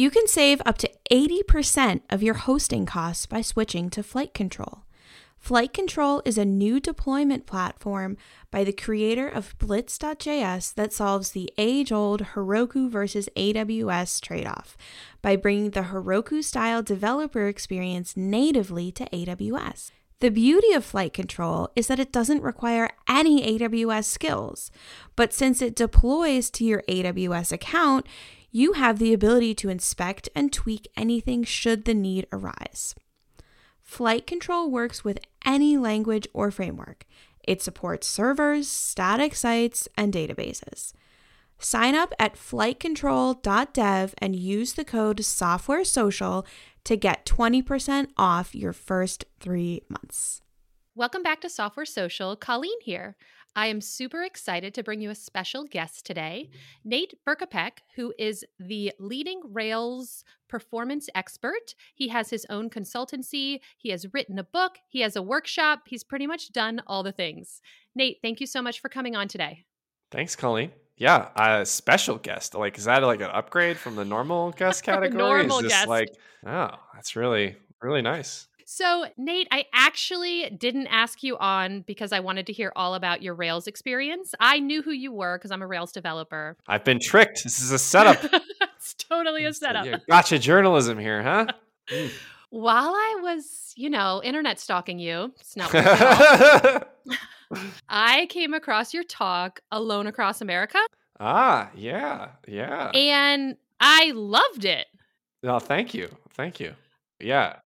You can save up to 80% of your hosting costs by switching to Flight Control. Flight Control is a new deployment platform by the creator of Blitz.js that solves the age old Heroku versus AWS trade off by bringing the Heroku style developer experience natively to AWS. The beauty of Flight Control is that it doesn't require any AWS skills, but since it deploys to your AWS account, you have the ability to inspect and tweak anything should the need arise. Flight Control works with any language or framework. It supports servers, static sites, and databases. Sign up at flightcontrol.dev and use the code Software Social to get 20% off your first three months. Welcome back to Software Social. Colleen here. I am super excited to bring you a special guest today, mm-hmm. Nate Berkopec, who is the leading Rails performance expert. He has his own consultancy, he has written a book, he has a workshop, he's pretty much done all the things. Nate, thank you so much for coming on today. Thanks, Colleen. Yeah, a special guest. Like, is that like an upgrade from the normal guest category? normal is this guest. like, oh, that's really, really nice. So, Nate, I actually didn't ask you on because I wanted to hear all about your Rails experience. I knew who you were because I'm a Rails developer. I've been tricked. This is a setup. it's totally a setup. Yeah, gotcha journalism here, huh? Mm. While I was, you know, internet stalking you, it's not weird at all, I came across your talk, Alone Across America, ah, yeah, yeah. and I loved it. No, thank you, thank you. Yeah,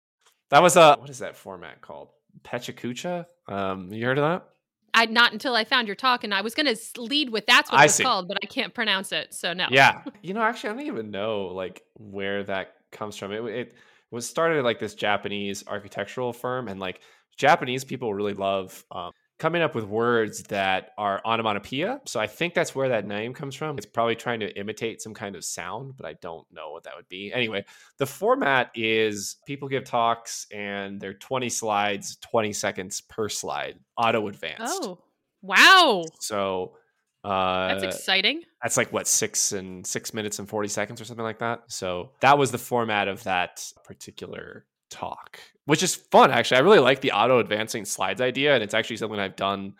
that was a what is that format called? Pechakucha. Um, you heard of that? I not until I found your talk, and I was going to lead with that's what I it called, but I can't pronounce it, so no. Yeah. You know, actually, I don't even know like where that comes from. It, it was started at like this Japanese architectural firm, and like Japanese people really love um, coming up with words that are onomatopoeia. So I think that's where that name comes from. It's probably trying to imitate some kind of sound, but I don't know what that would be. Anyway, the format is people give talks, and they're 20 slides, 20 seconds per slide, auto advanced. Oh, wow. So. Uh, That's exciting. that's like what six and six minutes and 40 seconds or something like that so that was the format of that particular talk which is fun actually i really like the auto advancing slides idea and it's actually something i've done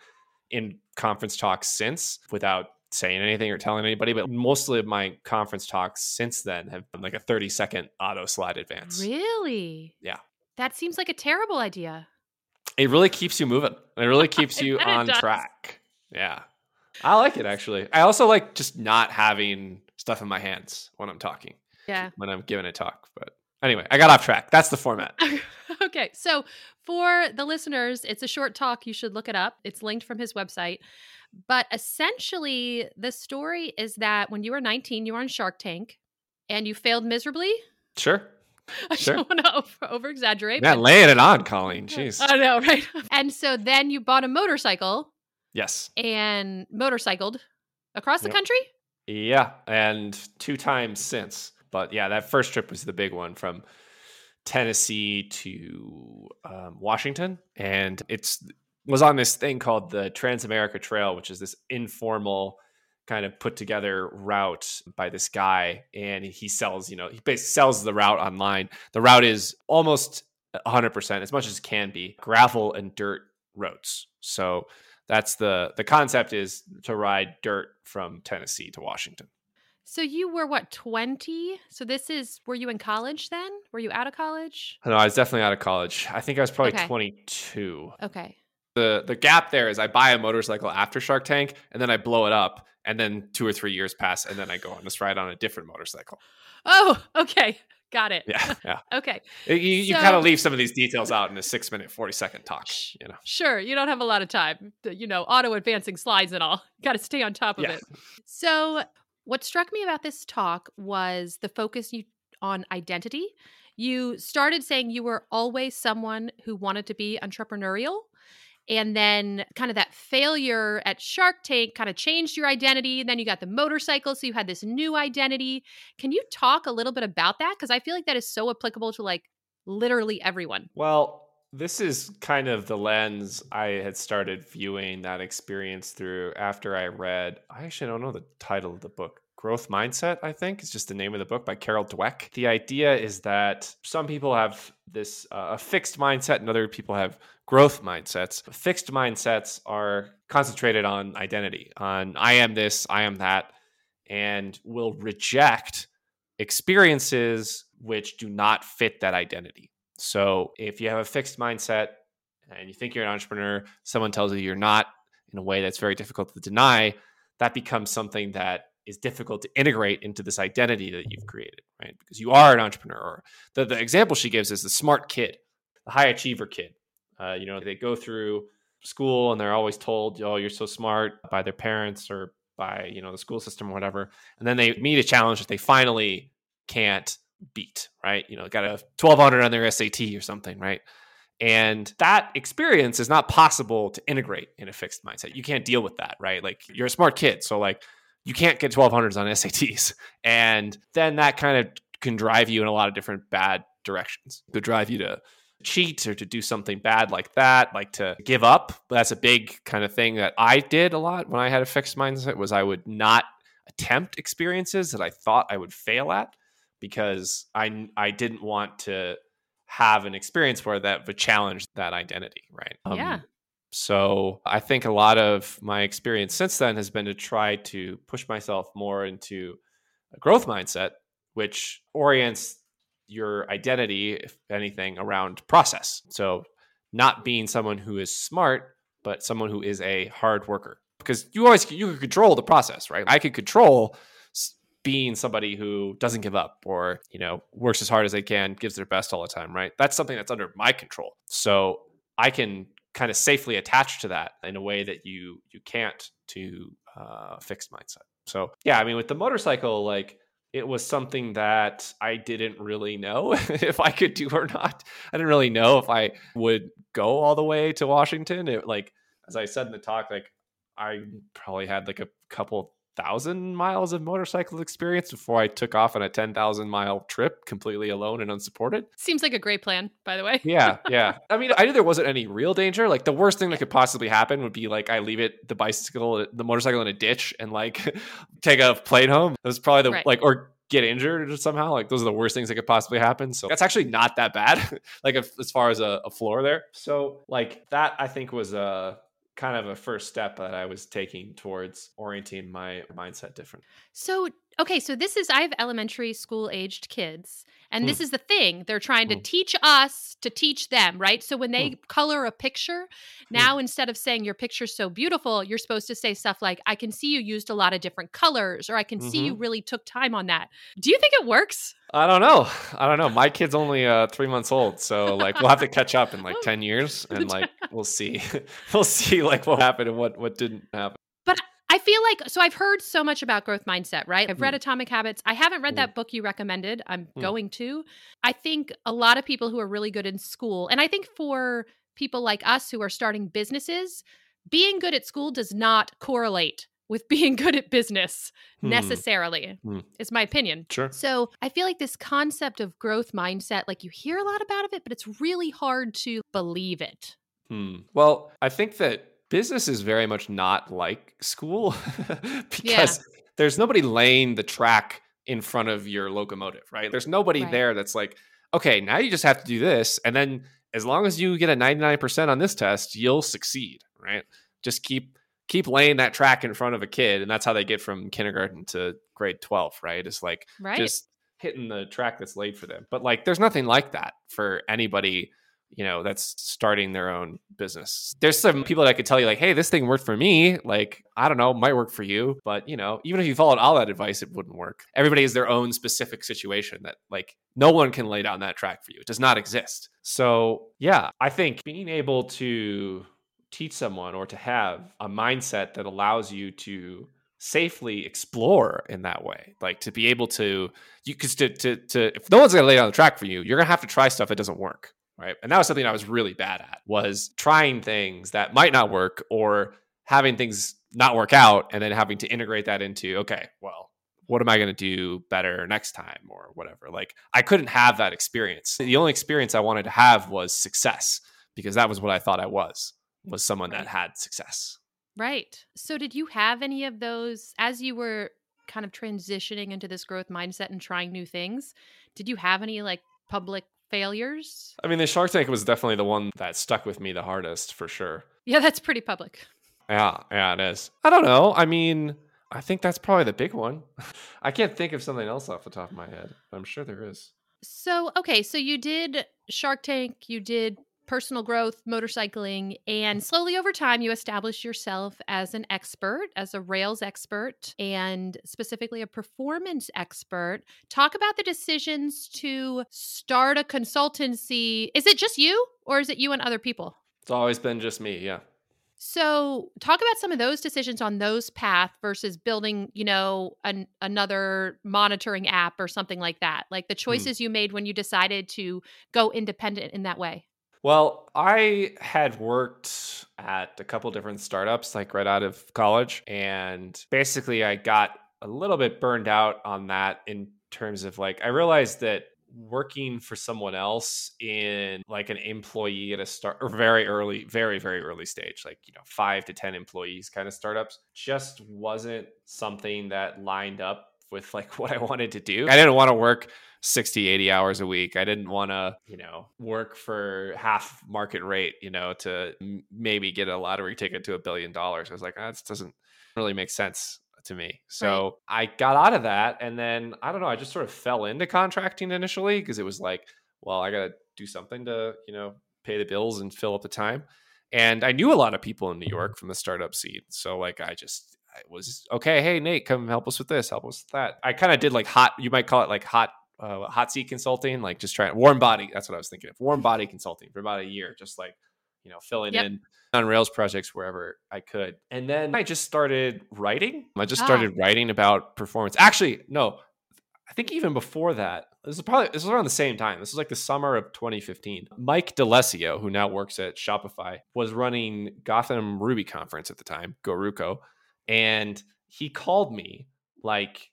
in conference talks since without saying anything or telling anybody but mostly of my conference talks since then have been like a 30 second auto slide advance Really? Yeah. That seems like a terrible idea. it really keeps you moving it really keeps you on track yeah i like it actually i also like just not having stuff in my hands when i'm talking Yeah. when I'm giving a talk. But anyway, I got off track. That's the format. okay. So, for the listeners, it's a short talk. You should look it up. It's linked from his website. But essentially, the story is that when you were 19, you were on Shark Tank and you failed miserably. Sure. I Sure. don't want to over, exaggerate. Man, laying it on, Colleen. Jeez. I know, right? And so then you bought a motorcycle Yes. and motorcycled across the Yep. country. Yeah. And two times since. But yeah, that first trip was the big one from Tennessee to um, Washington. And it's was on this thing called the Transamerica Trail, which is this informal kind of put together route by this guy. And he sells you know he basically sells the route online. The route is almost 100% as much as can be gravel and dirt roads. So that's the the concept is to ride dirt from tennessee to washington So you were what, 20? So this is, were you in college then? Were you out of college? no i was definitely out of college i think i was probably Okay. 22 Okay. the the gap there is i buy a motorcycle after shark tank and then i blow it up and then two or three years pass and then i go on this ride on a different motorcycle Oh, okay. Got it. yeah yeah Okay. You, you So- kind of leave some of these details out in a six minute, 40 second talk, you know? Sure. You don't have a lot of time. You know, auto advancing slides and all. Got to stay on top of Yeah. it. So, what struck me about this talk was the focus you on identity. You started saying you were always someone who wanted to be entrepreneurial. And then, kind of that failure at Shark Tank kind of changed your identity. And then you got the motorcycle. So, you had this new identity. Can you talk a little bit about that? Because I feel like that is so applicable to like literally everyone. Well, this is kind of the lens I had started viewing that experience through after I read. I actually don't know the title of the book Growth Mindset, I think, is just the name of the book by Carol Dweck. The idea is that some people have this uh, a fixed mindset and other people have growth mindsets. Fixed mindsets are concentrated on identity, on I am this, I am that, and will reject experiences which do not fit that identity. So if you have a fixed mindset and you think you're an entrepreneur, someone tells you you're not in a way that's very difficult to deny, that becomes something that is difficult to integrate into this identity that you've created, right? Because you are an entrepreneur. The, the example she gives is the smart kid, the high achiever kid. Uh, you know, they go through school and they're always told, "Oh, you're so smart" by their parents or by you know the school system or whatever, and then they meet a challenge that they finally can't beat, right? You know, got a 1200 on their SAT or something, right? And that experience is not possible to integrate in a fixed mindset. You can't deal with that, right? Like you're a smart kid. So like you can't get 1200s on SATs. And then that kind of can drive you in a lot of different bad directions. Could drive you to cheat or to do something bad like that, like to give up. That's a big kind of thing that I did a lot when I had a fixed mindset was I would not attempt experiences that I thought I would fail at because I I didn't want to have an experience where that would challenge that identity, right? Um, yeah. So I think a lot of my experience since then has been to try to push myself more into a growth mindset, which orients your identity, if anything, around process. So not being someone who is smart, but someone who is a hard worker. Because you always you can control the process, right? I could control being somebody who doesn't give up or you know works as hard as they can gives their best all the time right? That's something that's under my control. So i can kind of safely attach to that in a way that you you can't to uh, fixed mindset. So yeah i mean with the motorcycle like it was something that i didn't really know if i could do or not. I didn't really know if i would go all the way to washington. It like as i said in the talk like i probably had like a couple thousand miles of motorcycle experience before I took off on a ten thousand mile trip completely alone and unsupported. Seems like a great plan, by the way. yeah, yeah. I mean, I knew there wasn't any real danger. Like the worst thing that could possibly happen would be like I leave it the bicycle, the motorcycle in a ditch and like take a plane home. That was probably the right. like or get injured somehow. Like those are the worst things that could possibly happen. So that's actually not that bad. like if, as far as a, a floor there. So like that, I think was a kind of a first step that I was taking towards orienting my mindset different. So, okay, so this is I have elementary school aged kids, and mm. this is the thing they're trying to mm. teach us to teach them, right? So when they mm. color a picture, hmm. now instead of saying your picture's so beautiful, you're supposed to say stuff like, I can see you used a lot of different colors, or I can mm-hmm. see you mm-hmm. really took time on that. Do you think it works? I don't know. I don't know. My kid's only uh, three months old, so like we'll have to catch up in like ten years, and like we'll see, we'll see like what happened and what what didn't happen. But I feel like so I've heard so much about growth mindset, right? I've read mm. Atomic Habits. I haven't read mm. that book you recommended. I'm mm. going to. I think a lot of people who are really good in school, and I think for people like us who are starting businesses, being good at school does not correlate with being good at business hmm. necessarily hmm. is my opinion sure so i feel like this concept of growth mindset like you hear a lot about it but it's really hard to believe it hmm. well i think that business is very much not like school because yeah. there's nobody laying the track in front of your locomotive right there's nobody right. there that's like okay now you just have to do this and then as long as you get a 99% on this test you'll succeed right just keep keep laying that track in front of a kid and that's how they get from kindergarten to grade 12 right it's like right. just hitting the track that's laid for them but like there's nothing like that for anybody you know that's starting their own business. There's some people that i could tell you like hey this thing worked for me. Like i don't know might work for you. But you know even if you followed all that advice it wouldn't work. Everybody has their own specific situation that like no one can lay down that track for you. It does not exist. So yeah i think being able to teach someone or to have a mindset that allows you to safely explore in that way like to be able to you because to, to to if no one's gonna lay down the track for you you're gonna have to try stuff that doesn't work right and that was something i was really bad at was trying things that might not work or having things not work out and then having to integrate that into okay well what am i going to do better next time or whatever like i couldn't have that experience the only experience i wanted to have was success because that was what i thought i was was someone that had success. Right. So did you have any of those as you were kind of transitioning into this growth mindset and trying new things, did you have any like public failures? I mean, the Shark Tank was definitely the one that stuck with me the hardest for sure. Yeah, that's pretty public. Yeah, yeah, it is. I don't know. I mean, I think that's probably the big one. I can't think of something else off the top of my head. I'm sure there is. So, okay, so you did Shark Tank, you did personal growth, motorcycling, and slowly over time, you establish yourself as an expert, as a Rails expert, and specifically a performance expert. Talk about the decisions to start a consultancy. Is it just you, or is it you and other people? It's always been just me, yeah. So, talk about some of those decisions on those path versus building, you know, an, another monitoring app or something like that. Like the hmm. choices you made when you decided to go independent in that way. Well, I had worked at a couple different startups like right out of college and basically I got a little bit burned out on that in terms of like I realized that working for someone else in like an employee at a start or very early very very early stage like you know 5 to 10 employees kind of startups just wasn't something that lined up with like what I wanted to do. I didn't want to work 60 80 hours a week. I didn't want to you know work for half market rate you know to m- maybe get a lottery ticket to a billion dollars. I was like ah, that doesn't really make sense to me. So right. i got out of that and then i don't know i just sort of fell into contracting initially because it was like well i gotta do something to you know pay the bills and fill up the time. And i knew a lot of people in new york from the startup scene so like i just I was okay hey nate come help us with this help us with that. I kind of did like hot you might call it like hot uh, hot seat consulting, like just trying warm body. That's what I was thinking of. Warm body consulting for about a year, just like you know, filling yep. in on Rails projects wherever I could. And then I just started writing. I just started ah. writing about performance. Actually, no, I think even before that, this is probably this was around the same time. This was like the summer of 2015. Mike Dalessio, who now works at Shopify, was running Gotham Ruby conference at the time, GoRuCo, and he called me like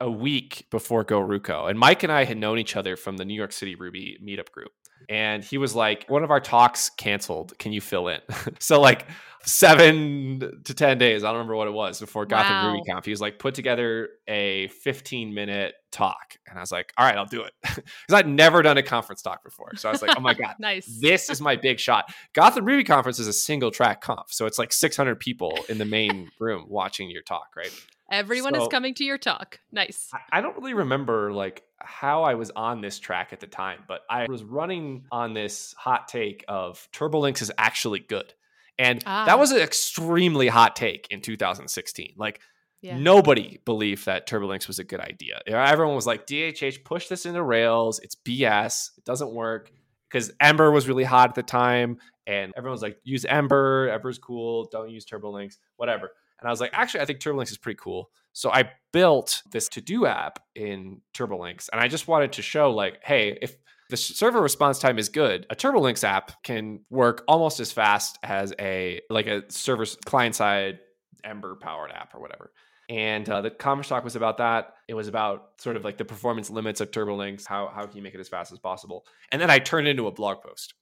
a week before GoRuCo. And Mike and I had known each other from the New York City Ruby meetup group. And he was like, one of our talks canceled. Can you fill in? so like seven to 10 days, I don't remember what it was before Gotham wow. Ruby Conf. He was like, put together a 15 minute talk. And I was like, all right, I'll do it. Because I'd never done a conference talk before. So I was like, oh my God, nice. This is my big shot. Gotham Ruby Conference is a single track conf. So it's like 600 people in the main room watching your talk, right? Everyone so, is coming to your talk. Nice. I don't really remember like how I was on this track at the time, but I was running on this hot take of TurboLinks is actually good. And ah. that was an extremely hot take in 2016. Like yeah. nobody believed that TurboLinks was a good idea. Everyone was like, DHH, push this into Rails. It's BS. It doesn't work. Because Ember was really hot at the time. And everyone was like, use Ember. Ember's cool. Don't use TurboLinks, whatever. And I was like, actually, I think TurboLinks is pretty cool. So I built this to do app in TurboLinks. And I just wanted to show, like, hey, if the server response time is good, a TurboLinks app can work almost as fast as a like a server client side Ember powered app or whatever. And uh, the conference talk was about that. It was about sort of like the performance limits of TurboLinks. How how can you make it as fast as possible? And then I turned it into a blog post.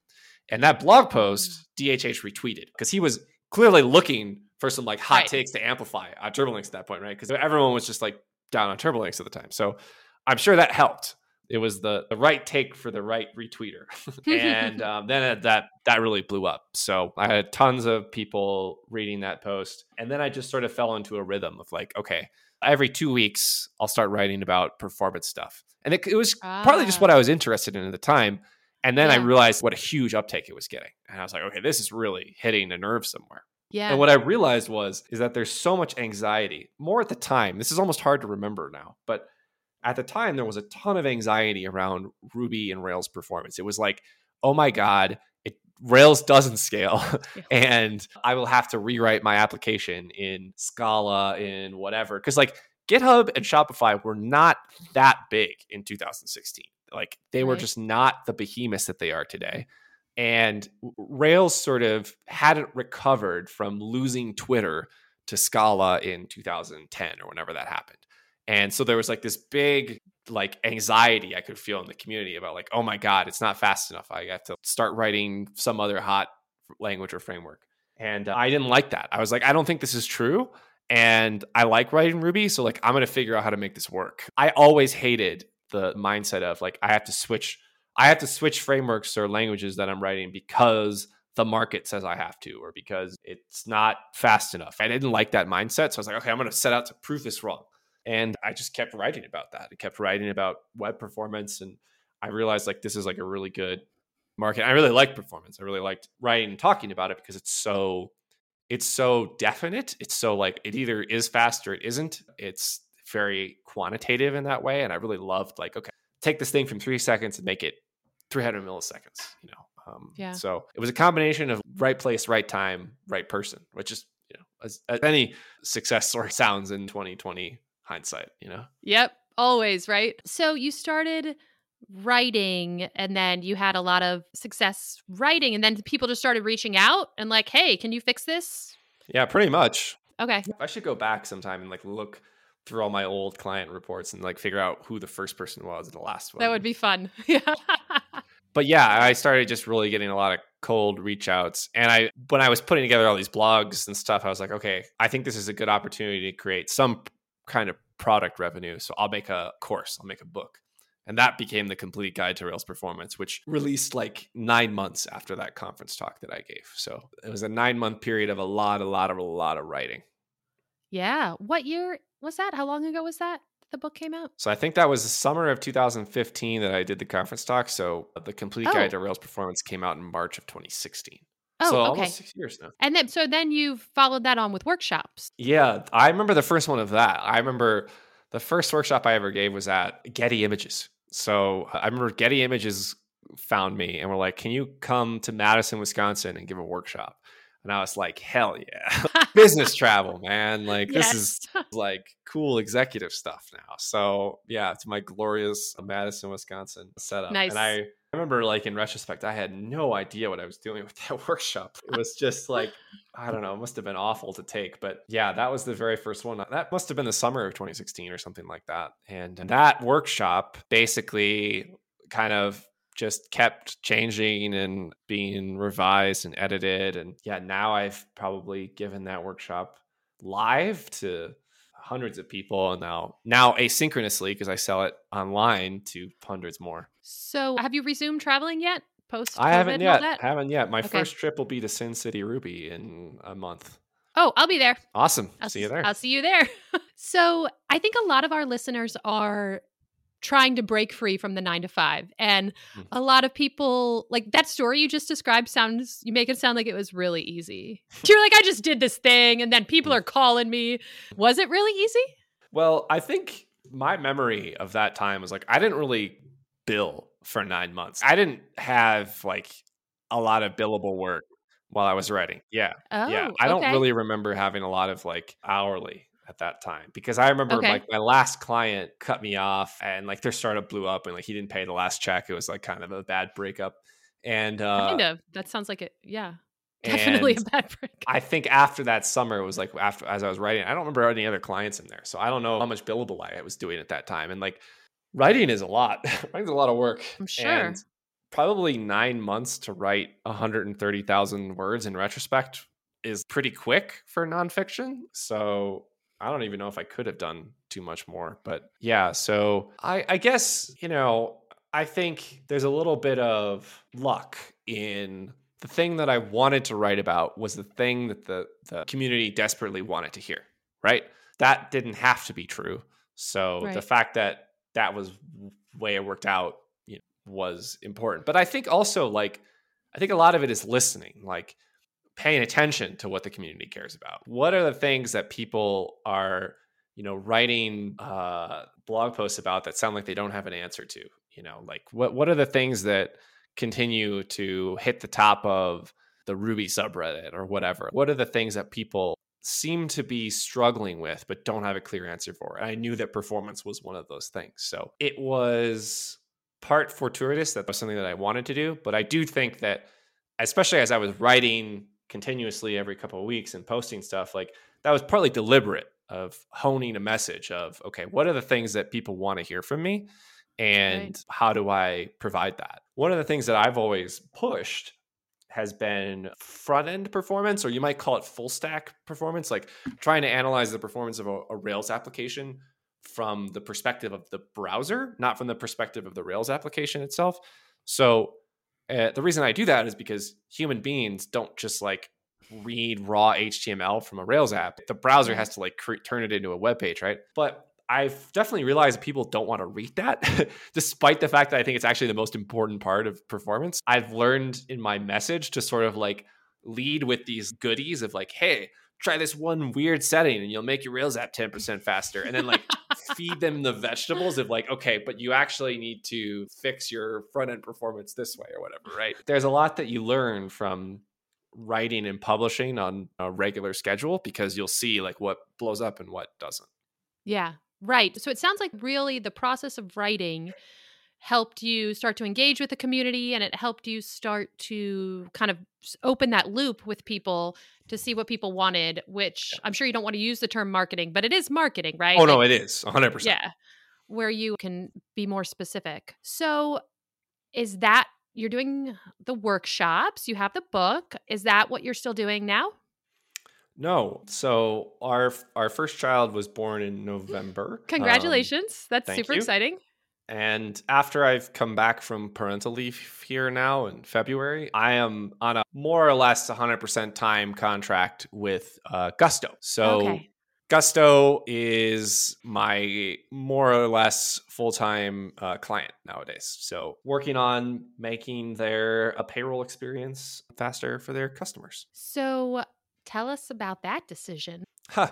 And that blog post, DHH retweeted because he was clearly looking for some like hot right. takes to amplify on TurboLinks at that point, right? Because everyone was just like down on TurboLinks at the time. So I'm sure that helped. It was the the right take for the right retweeter, and um, then that that really blew up. So I had tons of people reading that post, and then I just sort of fell into a rhythm of like, okay, every two weeks I'll start writing about performance stuff, and it, it was ah. partly just what I was interested in at the time. And then yeah. I realized what a huge uptake it was getting, and I was like, okay, this is really hitting a nerve somewhere. Yeah. And what I realized was is that there's so much anxiety. More at the time. This is almost hard to remember now, but at the time there was a ton of anxiety around Ruby and Rails performance. It was like, "Oh my god, it Rails doesn't scale and I will have to rewrite my application in Scala in whatever." Cuz like GitHub and Shopify were not that big in 2016. Like they right. were just not the behemoths that they are today and Rails sort of hadn't recovered from losing Twitter to Scala in 2010 or whenever that happened. And so there was like this big like anxiety I could feel in the community about like, oh my God, it's not fast enough. I have to start writing some other hot language or framework. And uh, I didn't like that. I was like, I don't think this is true. and I like writing Ruby. So like I'm gonna figure out how to make this work. I always hated the mindset of like I have to switch I have to switch frameworks or languages that I'm writing because the market says I have to, or because it's not fast enough. I didn't like that mindset. So I was like, okay, I'm going to set out to prove this wrong. And I just kept writing about that. I kept writing about web performance. And I realized like this is like a really good market. I really like performance. I really liked writing and talking about it because it's so it's so definite. It's so like it either is fast or it isn't. It's very quantitative in that way. And I really loved like, okay, take this thing from three seconds and make it 300 milliseconds, you know, um, yeah. So it was a combination of right place, right time, right person, which is you know as, as any success story sounds in 2020 hindsight. You know. Yep. Always right. So you started writing and then you had a lot of success writing and then people just started reaching out and like hey can you fix this yeah pretty much okay i should go back sometime and like look through all my old client reports and like figure out who the first person was and the last one that would be fun yeah but yeah, I started just really getting a lot of cold reach outs. And I when I was putting together all these blogs and stuff, I was like, okay, I think this is a good opportunity to create some kind of product revenue. So I'll make a course, I'll make a book. And that became the complete guide to Rails performance, which released like nine months after that conference talk that I gave. So it was a nine month period of a lot, a lot of a lot of writing. Yeah. What year was that? How long ago was that? the book came out? So I think that was the summer of 2015 that I did the conference talk. So uh, the complete oh. guide to Rails performance came out in March of 2016. Oh, so okay. almost six years now. And then, so then you followed that on with workshops. Yeah, I remember the first one of that. I remember the first workshop I ever gave was at Getty Images. So I remember Getty Images found me and were like, "Can you come to Madison, Wisconsin, and give a workshop?" And I was like, hell yeah. Business travel, man. Like yes. this is like cool executive stuff now. So yeah, it's my glorious uh, Madison, Wisconsin setup. Nice. And I remember like in retrospect, I had no idea what I was doing with that workshop. It was just like, I don't know, it must have been awful to take. But yeah, that was the very first one. That must have been the summer of 2016 or something like that. And that workshop basically kind of just kept changing and being revised and edited. And yeah, now I've probably given that workshop live to hundreds of people and now now asynchronously because I sell it online to hundreds more. So have you resumed traveling yet? Post I haven't yet. Haven't yet. My okay. first trip will be to Sin City Ruby in a month. Oh, I'll be there. Awesome. I'll see you there. I'll see you there. so I think a lot of our listeners are trying to break free from the nine to five. And mm. a lot of people like that story you just described sounds, you make it sound like it was really easy. You're like, I just did this thing and then people mm. are calling me. Was it really easy? Well, I think my memory of that time was like, I didn't really bill for nine months. I didn't have like a lot of billable work while I was writing. Yeah. Oh, yeah. I don't really remember having a lot of like hourly at that time because I remember okay. like my last client cut me off and like their startup blew up and like he didn't pay the last check. It was like kind of a bad breakup. And uh kind of that sounds like it. Yeah. Definitely a bad break. I think after that summer, it was like after as I was writing, I don't remember any other clients in there. So I don't know how much billable I was doing at that time. And like writing is a lot. Writing's a lot of work. I'm sure. And probably nine months to write 130,000 words in retrospect is pretty quick for nonfiction. So I don't even know if I could have done too much more. But yeah, so I, I guess, you know, I think there's a little bit of luck in the thing that I wanted to write about was the thing that the, the community desperately wanted to hear, right? That didn't have to be true. So right. the fact that that was way it worked out you know, was important. But I think also like I think a lot of it is listening. Like paying attention to what the community cares about. What are the things that people are, you know, writing uh, blog posts about that sound like they don't have an answer to? You know, like what what are the things that continue to hit the top of the Ruby subreddit or whatever? What are the things that people seem to be struggling with but don't have a clear answer for? And I knew that performance was one of those things. So it was part fortuitous that was something that I wanted to do, but I do think that especially as I was writing continuously every couple of weeks and posting stuff like that was partly deliberate of honing a message of okay what are the things that people want to hear from me and right. how do i provide that one of the things that i've always pushed has been front end performance, or you might call it full stack performance, like trying to analyze the performance of a, a Rails application from the perspective of the browser, not from the perspective of the Rails application itself. So uh, the reason I do that is because human beings don't just like read raw HTML from a Rails app. The browser has to like cre- turn it into a web page, right? But I've definitely realized people don't want to read that, despite the fact that I think it's actually the most important part of performance. I've learned in my message to sort of like lead with these goodies of like, hey, try this one weird setting and you'll make your Rails app 10% faster. And then like feed them the vegetables of like, okay, but you actually need to fix your front end performance this way or whatever, right? There's a lot that you learn from writing and publishing on a regular schedule because you'll see like what blows up and what doesn't. Yeah, right. So it sounds like really the process of writing helped you start to engage with the community and it helped you start to kind of open that loop with people to see what people wanted which i'm sure you don't want to use the term marketing but it is marketing right oh no it is 100% yeah where you can be more specific so is that you're doing the workshops, you have the book. Is that what you're still doing now? No. So our our first child was born in November. Congratulations. Um, That's super you. exciting. And after I've come back from parental leave here now in February, I am on a more or less 100% time contract with uh, Gusto. So okay. Gusto is my more or less full time uh, client nowadays. So, working on making their a payroll experience faster for their customers. So, tell us about that decision. Huh.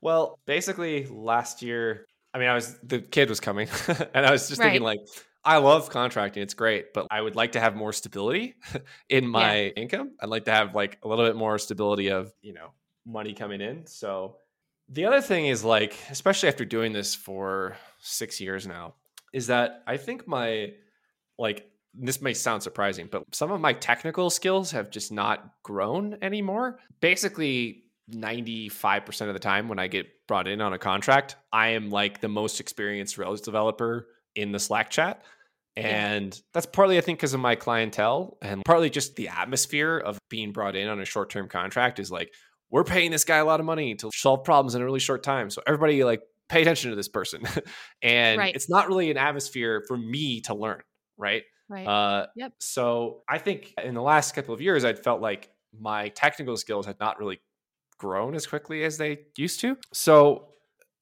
Well, basically, last year, I mean, I was the kid was coming, and I was just right. thinking, like, I love contracting. It's great, but I would like to have more stability in my yeah. income. I'd like to have like a little bit more stability of, you know, money coming in. So the other thing is like, especially after doing this for six years now, is that I think my like this may sound surprising, but some of my technical skills have just not grown anymore. Basically, 95% of the time when I get brought in on a contract, I am like the most experienced Rails developer in the Slack chat. And yeah. that's partly, I think, because of my clientele and partly just the atmosphere of being brought in on a short term contract is like, we're paying this guy a lot of money to solve problems in a really short time. So everybody like pay attention to this person. and right. it's not really an atmosphere for me to learn, right? Right. Uh, yep. So I think in the last couple of years, I'd felt like my technical skills had not really grown as quickly as they used to. So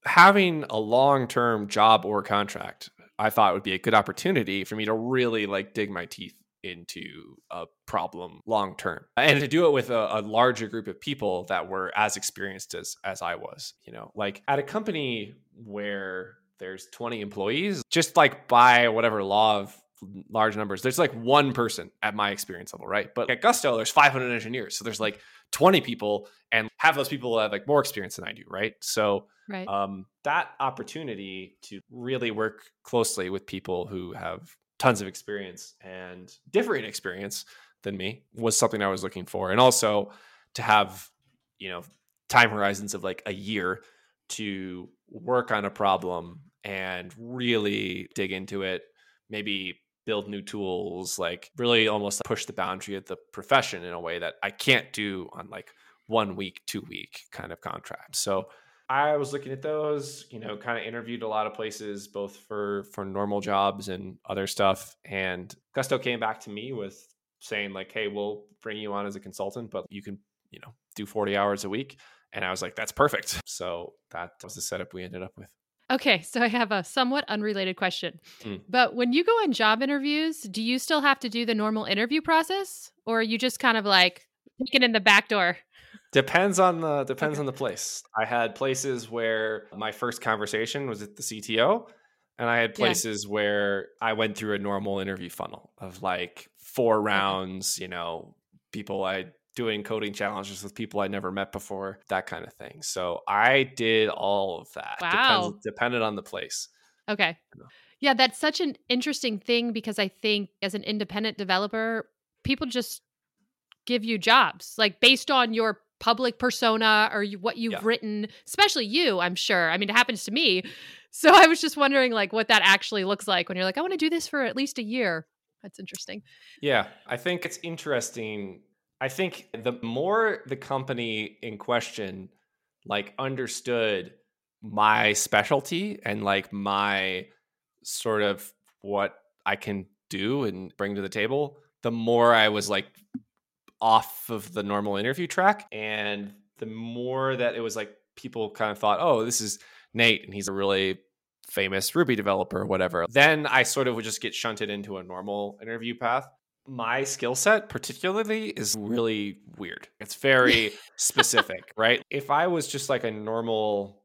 having a long-term job or contract, I thought would be a good opportunity for me to really like dig my teeth into a problem long term and to do it with a, a, larger group of people that were as experienced as as i was you know? Like at a company where there's 20 employees just like by whatever law of large numbers there's like one person at my experience level right? But at gusto there's 500 engineers. So there's like 20 people and half those people have like more experience than i do right so right. um that opportunity to really work closely with people who have tons of experience and differing experience than me was something I was looking for. And also to have, you know, time horizons of like a year to work on a problem and really dig into it, maybe build new tools, like really almost push the boundary of the profession in a way that I can't do on like one week, two week kind of contract. So I was looking at those, you know, kind of interviewed a lot of places, both for for normal jobs and other stuff. And Gusto came back to me with saying like, "Hey, we'll bring you on as a consultant, but you can, you know, do forty hours a week." And I was like, "That's perfect." So that was the setup we ended up with. Okay, so I have a somewhat unrelated question. Mm. But when you go on job interviews, do you still have to do the normal interview process, or are you just kind of like taken in the back door? Depends on the depends okay. on the place. I had places where my first conversation was at the CTO, and I had places yeah. where I went through a normal interview funnel of like four rounds. You know, people I doing coding challenges with people I never met before, that kind of thing. So I did all of that. Wow. Depends, depended on the place. Okay. Yeah, that's such an interesting thing because I think as an independent developer, people just give you jobs like based on your public persona or you, what you've yeah. written especially you i'm sure i mean it happens to me so i was just wondering like what that actually looks like when you're like i want to do this for at least a year that's interesting yeah i think it's interesting I think the more the company in question like understood my specialty and like my sort of what I can do and bring to the table, the more I was like off of the normal interview track. And the more that it was like people kind of thought, oh, this is Nate and he's a really famous Ruby developer or whatever. Then I sort of would just get shunted into a normal interview path. My skill set, particularly, is really weird. It's very specific, right? If I was just like a normal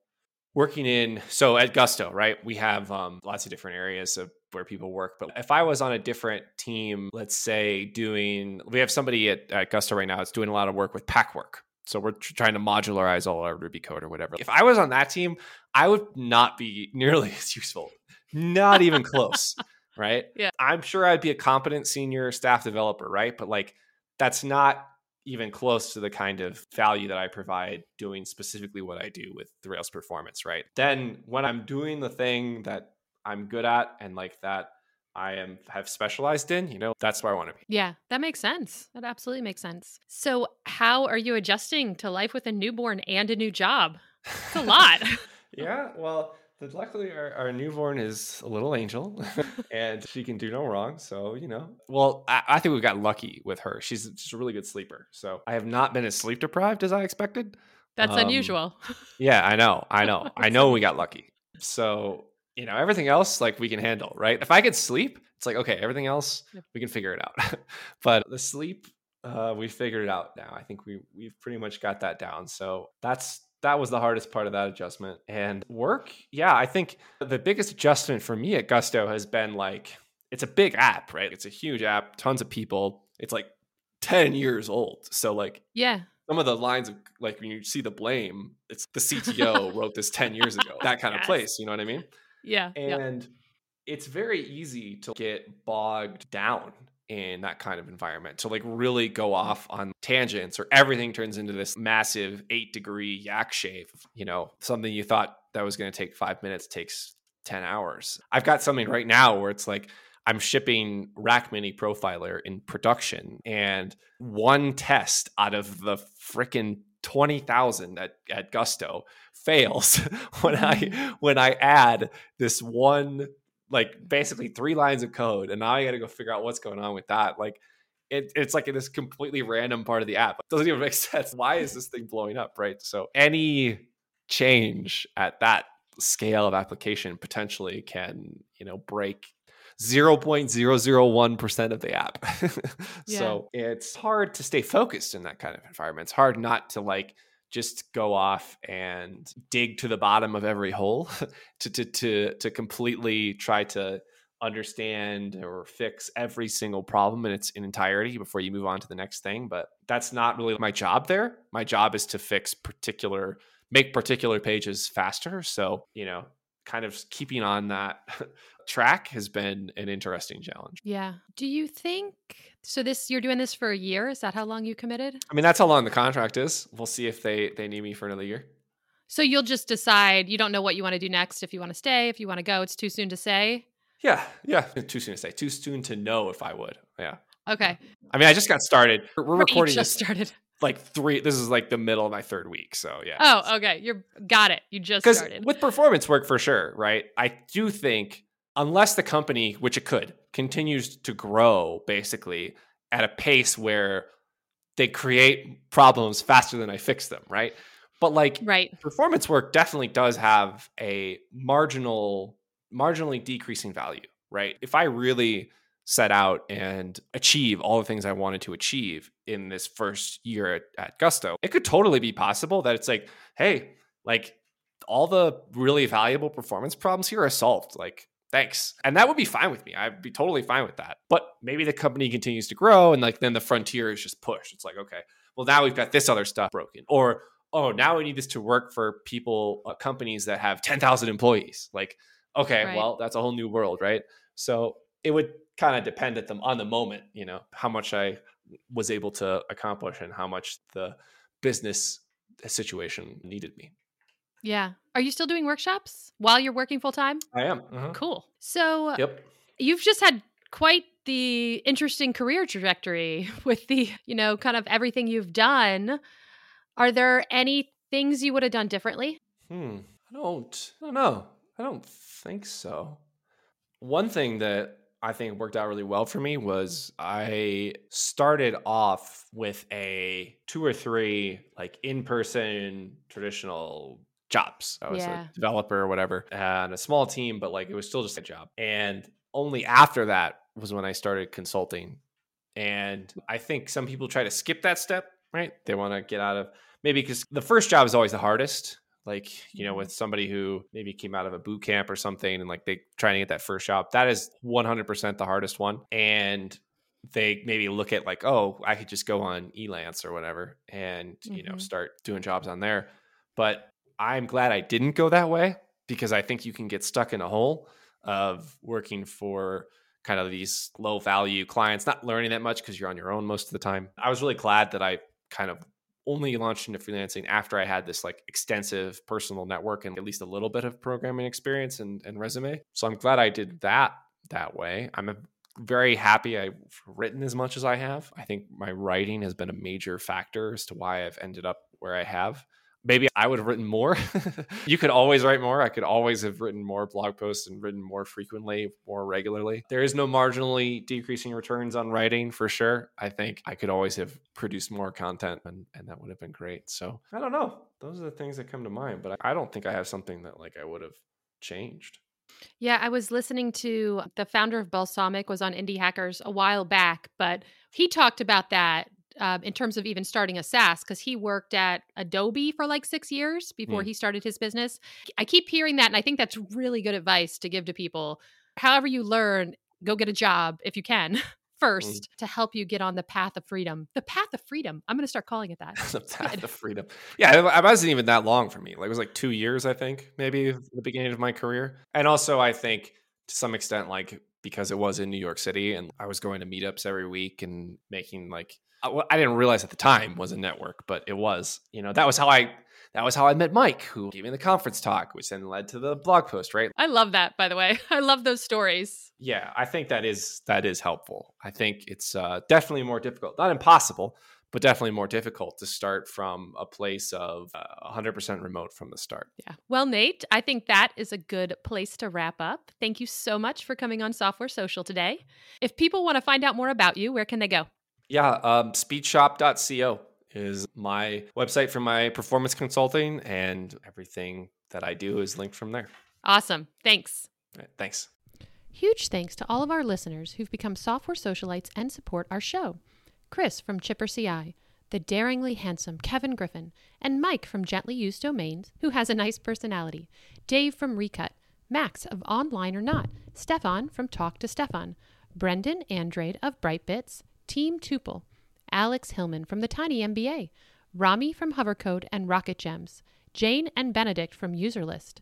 working in, so at Gusto, right, we have um, lots of different areas of where people work. But if I was on a different team, let's say doing, we have somebody at, at Gusto right now that's doing a lot of work with Packwerk. So we're trying to modularize all our Ruby code or whatever. If I was on that team, I would not be nearly as useful, not even close, right? Yeah. I'm sure I'd be a competent senior staff developer, right? But like, that's not even close to the kind of value that I provide doing specifically what I do with the Rails performance, right? Then when I'm doing the thing that I'm good at and like that I am have specialized in, you know, that's where I want to be. Yeah, that makes sense. That absolutely makes sense. So, how are you adjusting to life with a newborn and a new job? It's a lot. yeah, well, luckily our, our, newborn is a little angel and she can do no wrong so you know. Well I, I, think we got lucky with her. She's just a really good sleeper so i have not been as sleep deprived as i expected. That's um, unusual. yeah i know i know. I know we got lucky. So you know everything else like we can handle right? If i could sleep it's like okay everything else we can figure it out. But the sleep uh, we figured it out now. I think we we've pretty much got that down. So that's that was the hardest part of that adjustment. And work yeah i think the biggest adjustment for me at gusto has been like it's a big app right? It's a huge app tons of people. It's like 10 years old. So like yeah. some of the lines of like when you see the blame it's the cto wrote this 10 years ago that kind yes. of place you know what i mean? Yeah. And it's very easy to get bogged down in that kind of environment to like really go off on tangents or everything turns into this massive eight degree yak shave you know something you thought that was going to take five minutes takes 10 hours i've got something right now where it's like i'm shipping rack mini profiler in production and one test out of the freaking 20,000 at, at Gusto fails when I mm-hmm. when I add this one like basically three lines of code and now I got to go figure out what's going on with that like it, it's like in this completely random part of the app. It doesn't even make sense. Why is this thing blowing up, right? So any change at that scale of application potentially can, you know, break 0.001% of the app. yeah. So it's hard to stay focused in that kind of environment. It's hard not to like just go off and dig to the bottom of every hole to, to to to completely try to understand or fix every single problem in its in entirety before you move on to the next thing but that's not really my job there. My job is to fix particular make particular pages faster. So you know kind of keeping on that track has been an interesting challenge. Yeah. Do you think so this you're doing this for a year? Is that how long you committed? I mean, that's how long the contract is. We'll see if they they need me for another year. So you'll just decide you don't know what you want to do next if you want to stay, if you want to go. It's too soon to say. Yeah, yeah, too soon to say. Too soon to know if I would. Yeah. Okay. I mean, I just got started. We're recording just started like three. This is like the middle of my third week, so yeah. Oh, okay. You're got it. You just started with performance work for sure, right? I do think unless the company, which it could, continues to grow basically at a pace where they create problems faster than I fix them, right? But like right. performance work definitely does have a marginal, marginally decreasing value, right? If I really set out and achieve all the things I wanted to achieve in this first year at, at Gusto, it could totally be possible that it's like, hey, like all the really valuable performance problems here are solved. Like, thanks. And that would be fine with me. I'd be totally fine with that. But maybe the company continues to grow and like then the frontier is just pushed. It's like, okay, well, now we've got this other stuff broken. Or, oh, now we need this to work for people, uh, companies that have 10,000 employees. Like, okay, right. well, that's a whole new world, right? So it would kind of depend at them on the moment, you know, how much I was able to accomplish and how much the business situation needed me. Yeah. Are you still doing workshops while you're working full time? I am. Uh-huh. Cool. So yep. you've just had quite the interesting career trajectory with the, you know, kind of everything you've done, are there any things you would have done differently? Hmm. I don't. I don't know. I don't think so. One thing that I think worked out really well for me was I started off with a two or three like in person traditional jobs. I was Yeah. a developer or whatever and a small team, but like it was still just a job. And only after that was when I started consulting. And I think some people try to skip that step, right? They want to get out of maybe because the first job is always the hardest. Like, you know, with somebody who maybe came out of a boot camp or something and like they trying to get that first job, that is 100% the hardest one. And they maybe look at like, oh, I could just go on Elance or whatever and, you know, Mhm. start doing jobs on there. But I'm glad I didn't go that way because I think you can get stuck in a hole of working for kind of these low value clients, not learning that much because you're on your own most of the time. I was really glad that I kind of only launched into freelancing after I had this like extensive personal network and at least a little bit of programming experience and, and resume. So I'm glad I did that that way. I'm a, very happy I've written as much as I have. I think my writing has been a major factor as to why I've ended up where I have maybe I would have written more. you could always write more. I could always have written more blog posts and written more frequently, more regularly. There is no marginally decreasing returns on writing for sure. I think I could always have produced more content and, and that would have been great. So I don't know. Those are the things that come to mind, but I don't think I have something that like I would have changed. Yeah, I was listening to the founder of Balsamiq was on Indie Hackers a while back, but he talked about that uh, in terms of even starting a SaaS because he worked at Adobe for like six years before Mm. he started his business. I keep hearing that, and I think that's really good advice to give to people. However, you learn, go get a job if you can first to help you get on the path of freedom. The path of freedom. I'm going to start calling it that. the path of freedom. Yeah, it it wasn't even that long for me. Like it was like two years, I think, maybe the beginning of my career. And also, I think to some extent, like because it was in New York City and I was going to meetups every week and making like I well, I didn't realize at the time was a network, but it was. You know, that was how I that was how I met Mike, who gave me the conference talk, which then led to the blog post, right? I love that, by the way. I love those stories. Yeah, I think that is that is helpful. I think it's uh, definitely more difficult, not impossible, but definitely more difficult to start from a place of uh, 100% remote from the start. Yeah. Well, Nate, I think that is a good place to wrap up. Thank you so much for coming on Software Social today. If people want to find out more about you, where can they go? Yeah, um, speedshop.co is my website for my performance consulting, and everything that I do is linked from there. Awesome. Thanks. All right, thanks. Huge thanks to all of our listeners who've become software socialites and support our show. Chris from Chipper CI, the daringly handsome Kevin Griffin, and Mike from Gently Used Domains, who has a nice personality, Dave from Recut, Max of Online or Not, Stefan from Talk to Stefan, Brendan Andrade of Brightbits, Team Tuple, Alex Hillman from the Tiny MBA, Rami from Hovercode and Rocket Gems, Jane and Benedict from Userlist,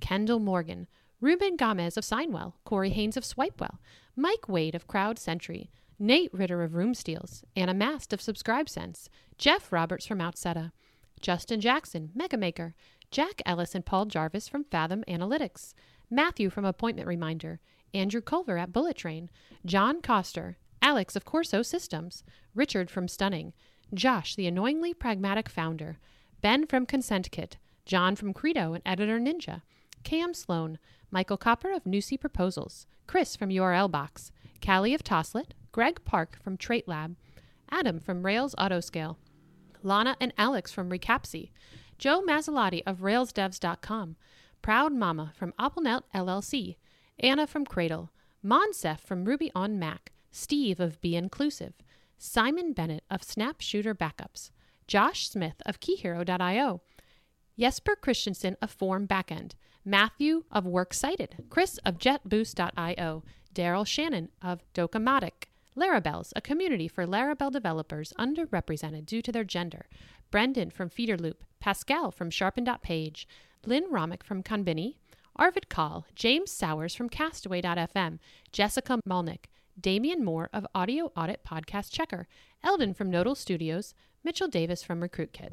Kendall Morgan, Ruben Gomez of Signwell, Corey Haines of Swipewell, Mike Wade of Crowd Sentry, Nate Ritter of Room Steals, Anna Mast of SubscribeSense, Jeff Roberts from Outseta, Justin Jackson, Megamaker, Jack Ellis and Paul Jarvis from Fathom Analytics, Matthew from Appointment Reminder, Andrew Culver at Bullet Train, John Coster, Alex of Corso Systems, Richard from Stunning, Josh, the annoyingly pragmatic founder, Ben from Consent Kit, John from Credo and Editor Ninja, Cam Sloan, Michael Koper of Nusii Proposals, Chris from URL Box, Callie of Toslet, Greg Park from Trait Lab, Adam from Rails Autoscale, Lana and Alex from Recapsy, Joe Masilotti of RailsDevs.com, Proud Mama from AppleNet LLC, Anna from Cradle, Moncef from Ruby on Mac, Steve of Be Inclusive, Simon Bennett of Snap Shooter Backups, Josh Smith of KeyHero.io, Jesper Christensen of Form Backend, Matthew of Works Cited, Chris of JetBoost.io, Daryl Shannon of Docamatic, Larabelles, a community for Laravel developers underrepresented due to their gender, Brendan from Feederloop, Pascal from Sharpen.page, Lynn Romick from Conbini, Arvid Kahl, James Sowers from Castaway.fm, Jessica Malnick, Damian Moore of Audio Audit Podcast Checker, Eldon from Nodal Studios, Mitchell Davis from RecruitKit.